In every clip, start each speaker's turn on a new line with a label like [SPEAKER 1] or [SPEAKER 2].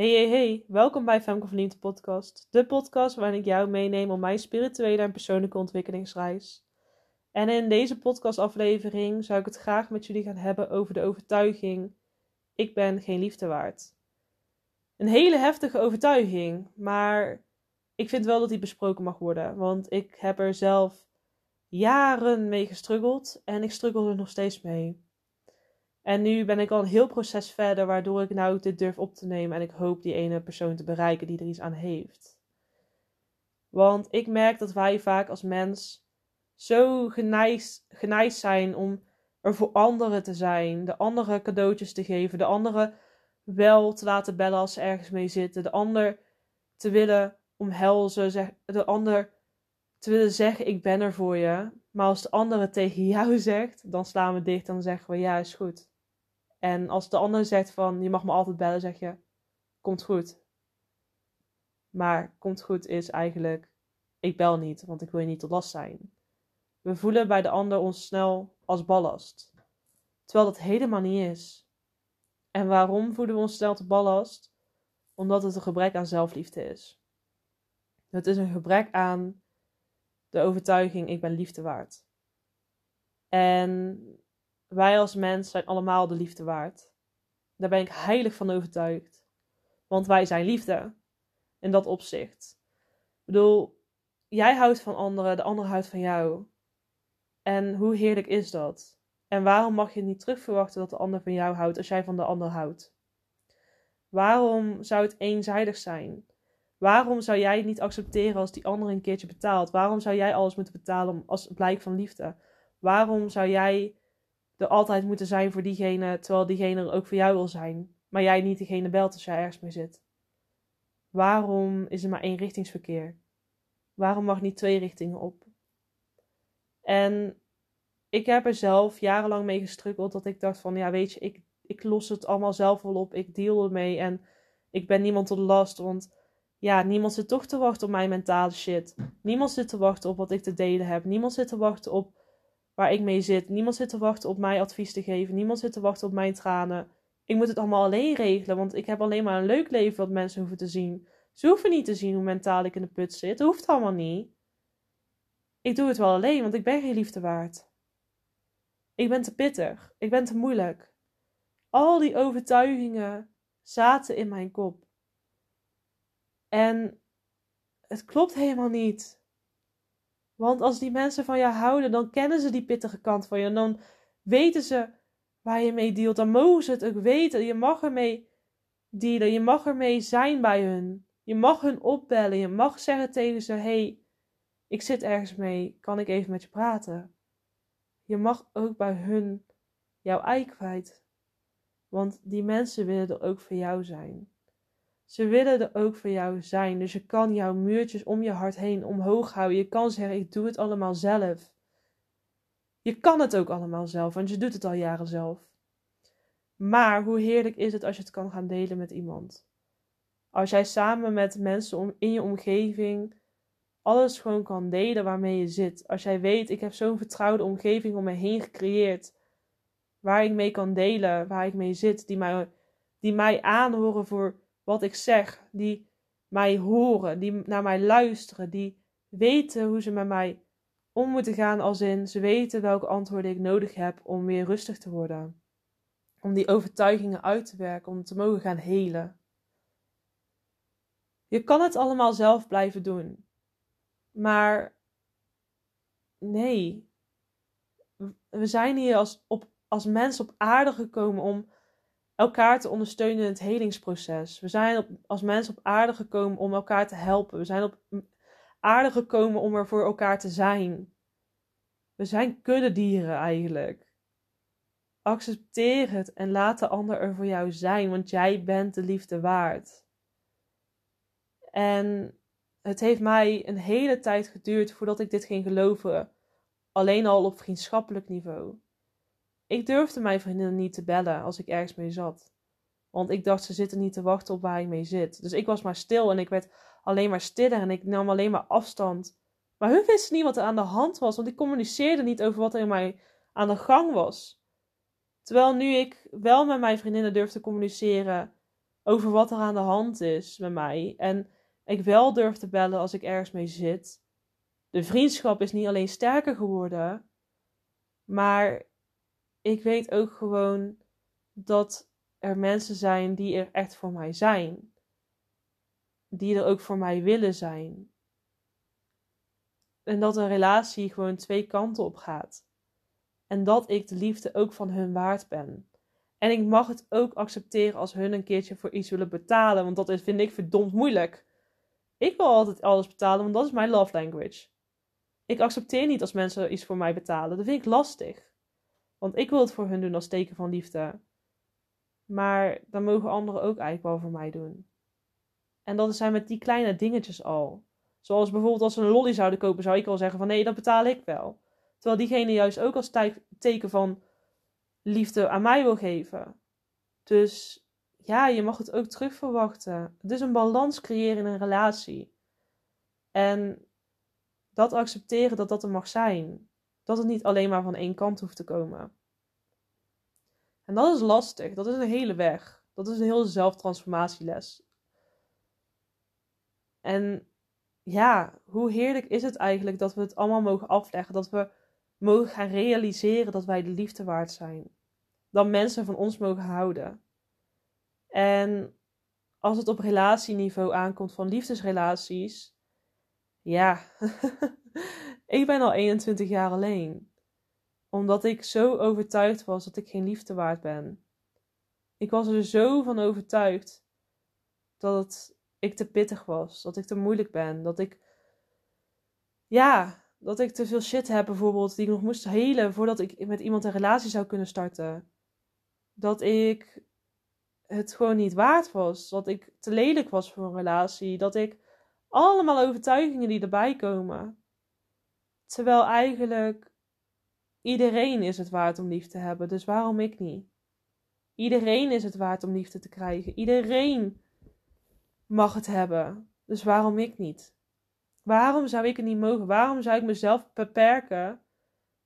[SPEAKER 1] Hey, hey, hey, welkom bij Femke van Liefde podcast. De podcast waarin ik jou meeneem op mijn spirituele en persoonlijke ontwikkelingsreis. En in deze podcastaflevering zou ik het graag met jullie gaan hebben over de overtuiging: ik ben geen liefde waard. Een hele heftige overtuiging, maar ik vind wel dat die besproken mag worden, want ik heb er zelf jaren mee gestruggeld en ik struggle er nog steeds mee. En nu ben ik al een heel proces verder, waardoor ik nou dit durf op te nemen. En ik hoop die ene persoon te bereiken die er iets aan heeft. Want ik merk dat wij vaak als mens zo geneigd, zijn om er voor anderen te zijn. De anderen cadeautjes te geven. De anderen wel te laten bellen als ze ergens mee zitten. De ander te willen omhelzen. De ander te willen zeggen: Ik ben er voor je. Maar als de andere tegen jou zegt, dan slaan we dicht en dan zeggen we: Ja, is goed. En als de ander zegt van je mag me altijd bellen, zeg je komt goed. Maar komt goed is eigenlijk ik bel niet, want ik wil je niet tot last zijn. We voelen bij de ander ons snel als ballast. Terwijl dat helemaal niet is. En waarom voelen we ons snel te ballast? Omdat het een gebrek aan zelfliefde is. Het is een gebrek aan de overtuiging ik ben liefde waard. En wij als mens zijn allemaal de liefde waard. Daar ben ik heilig van overtuigd. Want wij zijn liefde. In dat opzicht. Ik bedoel, jij houdt van anderen, de ander houdt van jou. En hoe heerlijk is dat? En waarom mag je niet terugverwachten dat de ander van jou houdt als jij van de ander houdt? Waarom zou het eenzijdig zijn? Waarom zou jij het niet accepteren als die ander een keertje betaalt? Waarom zou jij alles moeten betalen als blijk van liefde? Waarom zou jij er altijd moeten zijn voor diegene, terwijl diegene er ook voor jou wil zijn, maar jij niet diegene belt als jij ergens mee zit? Waarom is er maar één richtingsverkeer? Waarom mag niet twee richtingen op? En ik heb er zelf jarenlang mee gestruggeld dat ik dacht van, ja weet je, ik, ik los het allemaal zelf wel op, ik deal ermee en ik ben niemand tot last, want ja, niemand zit toch te wachten op mijn mentale shit. Niemand zit te wachten op wat ik te delen heb. Niemand zit te wachten op waar ik mee zit. Niemand zit te wachten op mij advies te geven. Niemand zit te wachten op mijn tranen. Ik moet het allemaal alleen regelen, want ik heb alleen maar een leuk leven wat mensen hoeven te zien. Ze hoeven niet te zien hoe mentaal ik in de put zit. Dat hoeft allemaal niet. Ik doe het wel alleen, want ik ben geen liefde waard. Ik ben te pittig. Ik ben te moeilijk. Al die overtuigingen zaten in mijn kop. En het klopt helemaal niet. Want als die mensen van jou houden, dan kennen ze die pittige kant van je. En dan weten ze waar je mee dealt. Dan mogen ze het ook weten. Je mag ermee dealen. Je mag ermee zijn bij hun. Je mag hun opbellen. Je mag zeggen tegen ze: hey, ik zit ergens mee. Kan ik even met je praten? Je mag ook bij hun jouw ei kwijt. Want die mensen willen er ook voor jou zijn. Ze willen er ook voor jou zijn. Dus je kan jouw muurtjes om je hart heen omhoog houden. Je kan zeggen: Ik doe het allemaal zelf. Je kan het ook allemaal zelf, want je doet het al jaren zelf. Maar hoe heerlijk is het als je het kan gaan delen met iemand? Als jij samen met mensen in je omgeving alles gewoon kan delen waarmee je zit. Als jij weet, ik heb zo'n vertrouwde omgeving om me heen gecreëerd. Waar ik mee kan delen, waar ik mee zit. Die mij, die mij aanhoren voor wat ik zeg, die mij horen, die naar mij luisteren, die weten hoe ze met mij om moeten gaan, als in ze weten welke antwoorden ik nodig heb om weer rustig te worden. Om die overtuigingen uit te werken, om te mogen gaan helen. Je kan het allemaal zelf blijven doen. Maar nee. We zijn hier als, op, als mens op aarde gekomen om elkaar te ondersteunen in het helingsproces. We zijn als mensen op aarde gekomen om elkaar te helpen. We zijn op aarde gekomen om er voor elkaar te zijn. We zijn kuddedieren eigenlijk. Accepteer het en laat de ander er voor jou zijn, want jij bent de liefde waard. En het heeft mij een hele tijd geduurd voordat ik dit ging geloven, alleen al op vriendschappelijk niveau. Ik durfde mijn vriendinnen niet te bellen als ik ergens mee zat. Want ik dacht, ze zitten niet te wachten op waar ik mee zit. Dus ik was maar stil en ik werd alleen maar stiller en ik nam alleen maar afstand. Maar hun wisten niet wat er aan de hand was, want ik communiceerde niet over wat er in mij aan de gang was. Terwijl nu ik wel met mijn vriendinnen durf te communiceren over wat er aan de hand is met mij. En ik wel durf te bellen als ik ergens mee zit. De vriendschap is niet alleen sterker geworden, maar ik weet ook gewoon dat er mensen zijn die er echt voor mij zijn. Die er ook voor mij willen zijn. En dat een relatie gewoon twee kanten op gaat. En dat ik de liefde ook van hun waard ben. En ik mag het ook accepteren als hun een keertje voor iets willen betalen. Want dat is, vind ik verdomd moeilijk. Ik wil altijd alles betalen, want dat is mijn love language. Ik accepteer niet als mensen iets voor mij betalen. Dat vind ik lastig. Want ik wil het voor hun doen als teken van liefde. Maar dan mogen anderen ook eigenlijk wel voor mij doen. En dat zijn met die kleine dingetjes al. Zoals bijvoorbeeld als ze een lolly zouden kopen, zou ik wel zeggen van nee, dat betaal ik wel. Terwijl diegene juist ook als teken van liefde aan mij wil geven. Dus ja, je mag het ook terug verwachten. Het is een balans creëren in een relatie. En dat accepteren dat dat er mag zijn. Dat het niet alleen maar van één kant hoeft te komen. En dat is lastig. Dat is een hele weg. Dat is een hele zelftransformatieles. En ja, hoe heerlijk is het eigenlijk dat we het allemaal mogen afleggen. Dat we mogen gaan realiseren dat wij de liefde waard zijn. Dat mensen van ons mogen houden. En als het op relatieniveau aankomt van liefdesrelaties, ja, ik ben al 21 jaar alleen. Omdat ik zo overtuigd was dat ik geen liefde waard ben. Ik was er zo van overtuigd dat ik te pittig was, dat ik te moeilijk ben, dat ik, ja, dat ik te veel shit heb bijvoorbeeld die ik nog moest helen voordat ik met iemand een relatie zou kunnen starten. Dat ik het gewoon niet waard was, dat ik te lelijk was voor een relatie, dat ik allemaal overtuigingen die erbij komen. Terwijl eigenlijk iedereen is het waard om lief te hebben, dus waarom ik niet? Iedereen is het waard om liefde te krijgen. Iedereen mag het hebben. Dus waarom ik niet? Waarom zou ik het niet mogen? Waarom zou ik mezelf beperken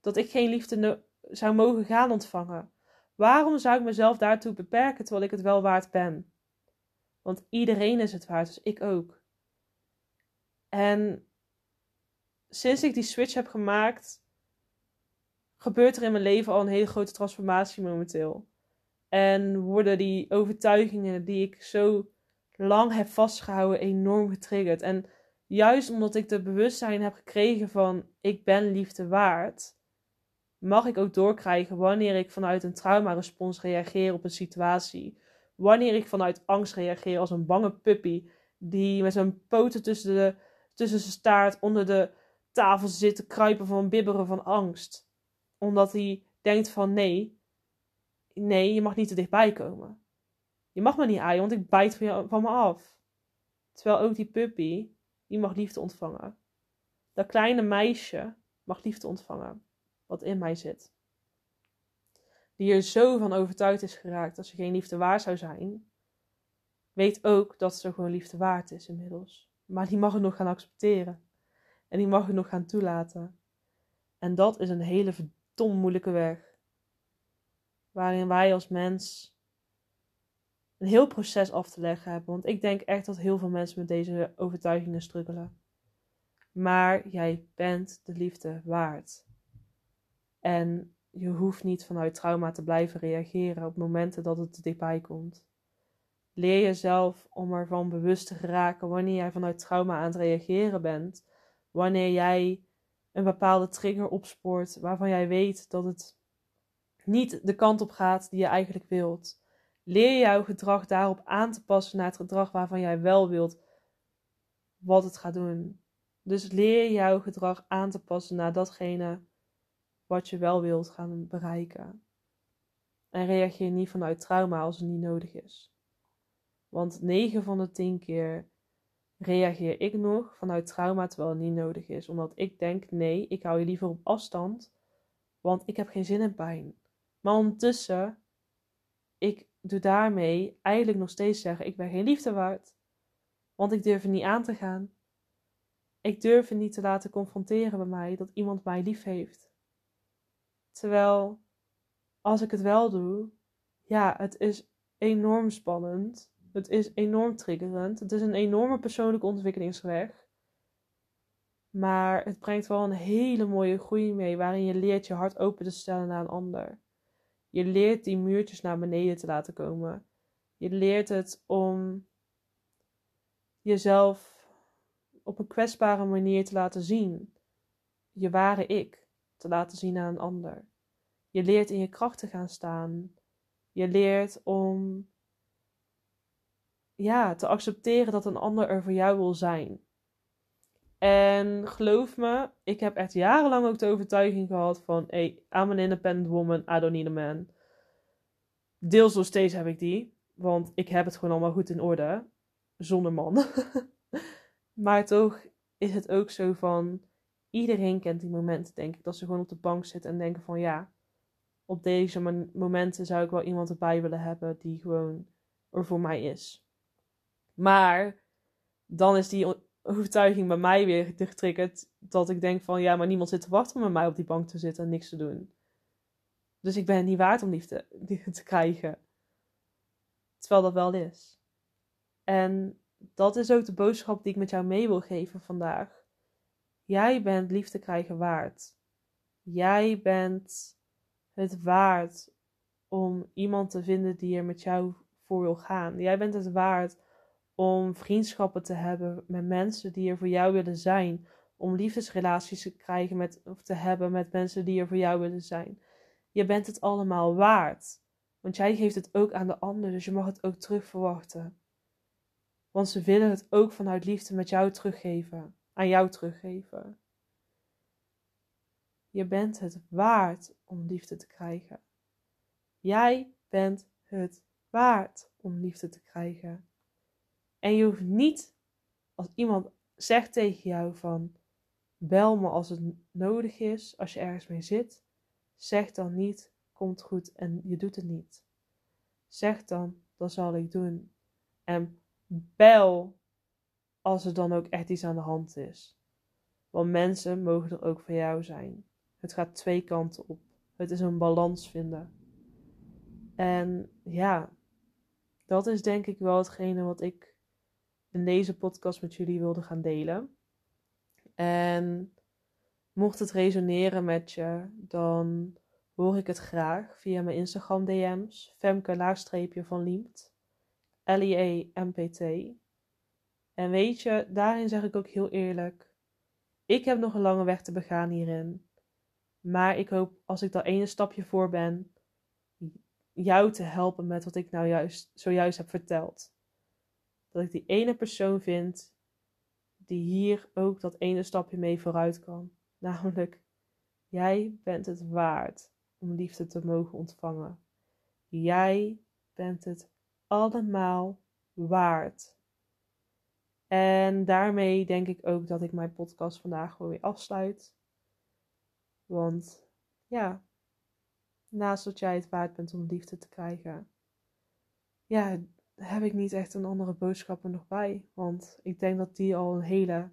[SPEAKER 1] dat ik geen liefde zou mogen gaan ontvangen? Waarom zou ik mezelf daartoe beperken terwijl ik het wel waard ben? Want iedereen is het waard, dus ik ook. En sinds ik die switch heb gemaakt, gebeurt er in mijn leven al een hele grote transformatie momenteel. En worden die overtuigingen die ik zo lang heb vastgehouden enorm getriggerd. En juist omdat ik de bewustzijn heb gekregen van ik ben liefde waard, mag ik ook doorkrijgen wanneer ik vanuit een traumarespons reageer op een situatie. Wanneer ik vanuit angst reageer als een bange puppy die met zijn poten tussen, de, tussen zijn staart onder de tafel zit te kruipen van bibberen van angst. Omdat hij denkt van nee, nee, je mag niet te dichtbij komen. Je mag me niet aaien, want ik bijt van, van me af. Terwijl ook die puppy, die mag liefde ontvangen. Dat kleine meisje mag liefde ontvangen, wat in mij zit. Die er zo van overtuigd is geraakt dat ze geen liefde waard zou zijn, weet ook dat ze gewoon liefde waard is inmiddels. Maar die mag het nog gaan accepteren. En die mag het nog gaan toelaten. En dat is een hele verdomd moeilijke weg. Waarin wij als mens een heel proces af te leggen hebben. Want ik denk echt dat heel veel mensen met deze overtuigingen struggelen. Maar jij bent de liefde waard. En je hoeft niet vanuit trauma te blijven reageren op momenten dat het te dichtbij komt. Leer jezelf om ervan bewust te geraken wanneer jij vanuit trauma aan het reageren bent. Wanneer jij een bepaalde trigger opspoort waarvan jij weet dat het niet de kant op gaat die je eigenlijk wilt. Leer jouw gedrag daarop aan te passen naar het gedrag waarvan jij wel wilt wat het gaat doen. Dus leer jouw gedrag aan te passen naar datgene wat je wel wilt gaan bereiken. En reageer niet vanuit trauma als het niet nodig is. Want 9 van de 10 keer reageer ik nog vanuit trauma terwijl het niet nodig is. Omdat ik denk: nee, ik hou je liever op afstand, want ik heb geen zin in pijn. Maar ondertussen, ik doe daarmee eigenlijk nog steeds zeggen: ik ben geen liefde waard. Want ik durf er niet aan te gaan. Ik durf het niet te laten confronteren bij mij dat iemand mij lief heeft. Terwijl, als ik het wel doe, ja, het is enorm spannend. Het is enorm triggerend. Het is een enorme persoonlijke ontwikkelingsweg. Maar het brengt wel een hele mooie groei mee, waarin je leert je hart open te stellen naar een ander. Je leert die muurtjes naar beneden te laten komen. Je leert het om jezelf op een kwetsbare manier te laten zien. Je ware ik te laten zien aan een ander. Je leert in je kracht te gaan staan. Je leert om ja, te accepteren dat een ander er voor jou wil zijn. En geloof me, ik heb echt jarenlang ook de overtuiging gehad van... Hey, I'm an independent woman, I don't need a man. Deels nog steeds heb ik die. Want ik heb het gewoon allemaal goed in orde. Zonder man. maar toch is het ook zo van... Iedereen kent die momenten, denk ik. Dat ze gewoon op de bank zitten en denken van... Ja, op deze momenten zou ik wel iemand erbij willen hebben... die gewoon er voor mij is. Maar dan is die overtuiging bij mij weer getriggerd. Dat ik denk van ja, maar niemand zit te wachten om met mij op die bank te zitten en niks te doen. Dus ik ben het niet waard om liefde, te krijgen. Terwijl dat wel is. En dat is ook de boodschap die ik met jou mee wil geven vandaag. Jij bent liefde krijgen waard. Jij bent het waard om iemand te vinden die er met jou voor wil gaan. Jij bent het waard om vriendschappen te hebben met mensen die er voor jou willen zijn. Om liefdesrelaties te krijgen met, of te hebben met mensen die er voor jou willen zijn. Je bent het allemaal waard. Want jij geeft het ook aan de ander, dus je mag het ook terug verwachten. Want ze willen het ook vanuit liefde met jou teruggeven, aan jou teruggeven. Je bent het waard om liefde te krijgen. Jij bent het waard om liefde te krijgen. En je hoeft niet, als iemand zegt tegen jou van bel me als het nodig is, als je ergens mee zit, zeg dan niet komt goed en je doet het niet. Zeg dan dat zal ik doen. En bel als er dan ook echt iets aan de hand is. Want mensen mogen er ook voor jou zijn. Het gaat twee kanten op. Het is een balans vinden. En ja, dat is denk ik wel hetgene wat ik in deze podcast met jullie wilde gaan delen. En mocht het resoneren met je, dan hoor ik het graag via mijn Instagram DM's. Femke laagstreepje van Liemt. L-I-E-M-P-T. En weet je, daarin zeg ik ook heel eerlijk. Ik heb nog een lange weg te begaan hierin. Maar ik hoop als ik daar ene stapje voor ben, jou te helpen met wat ik nou juist zojuist heb verteld dat ik die ene persoon vind die hier ook dat ene stapje mee vooruit kan. Namelijk, jij bent het waard om liefde te mogen ontvangen. Jij bent het allemaal waard. En daarmee denk ik ook dat ik mijn podcast vandaag gewoon weer afsluit. Want ja, naast dat jij het waard bent om liefde te krijgen, ja, heb ik niet echt een andere boodschap er nog bij. Want ik denk dat die al een hele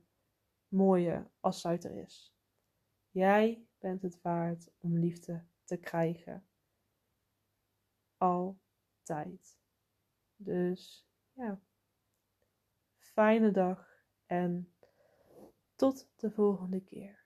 [SPEAKER 1] mooie afsluiter is. Jij bent het waard om liefde te krijgen. Altijd. Dus ja. Fijne dag en tot de volgende keer.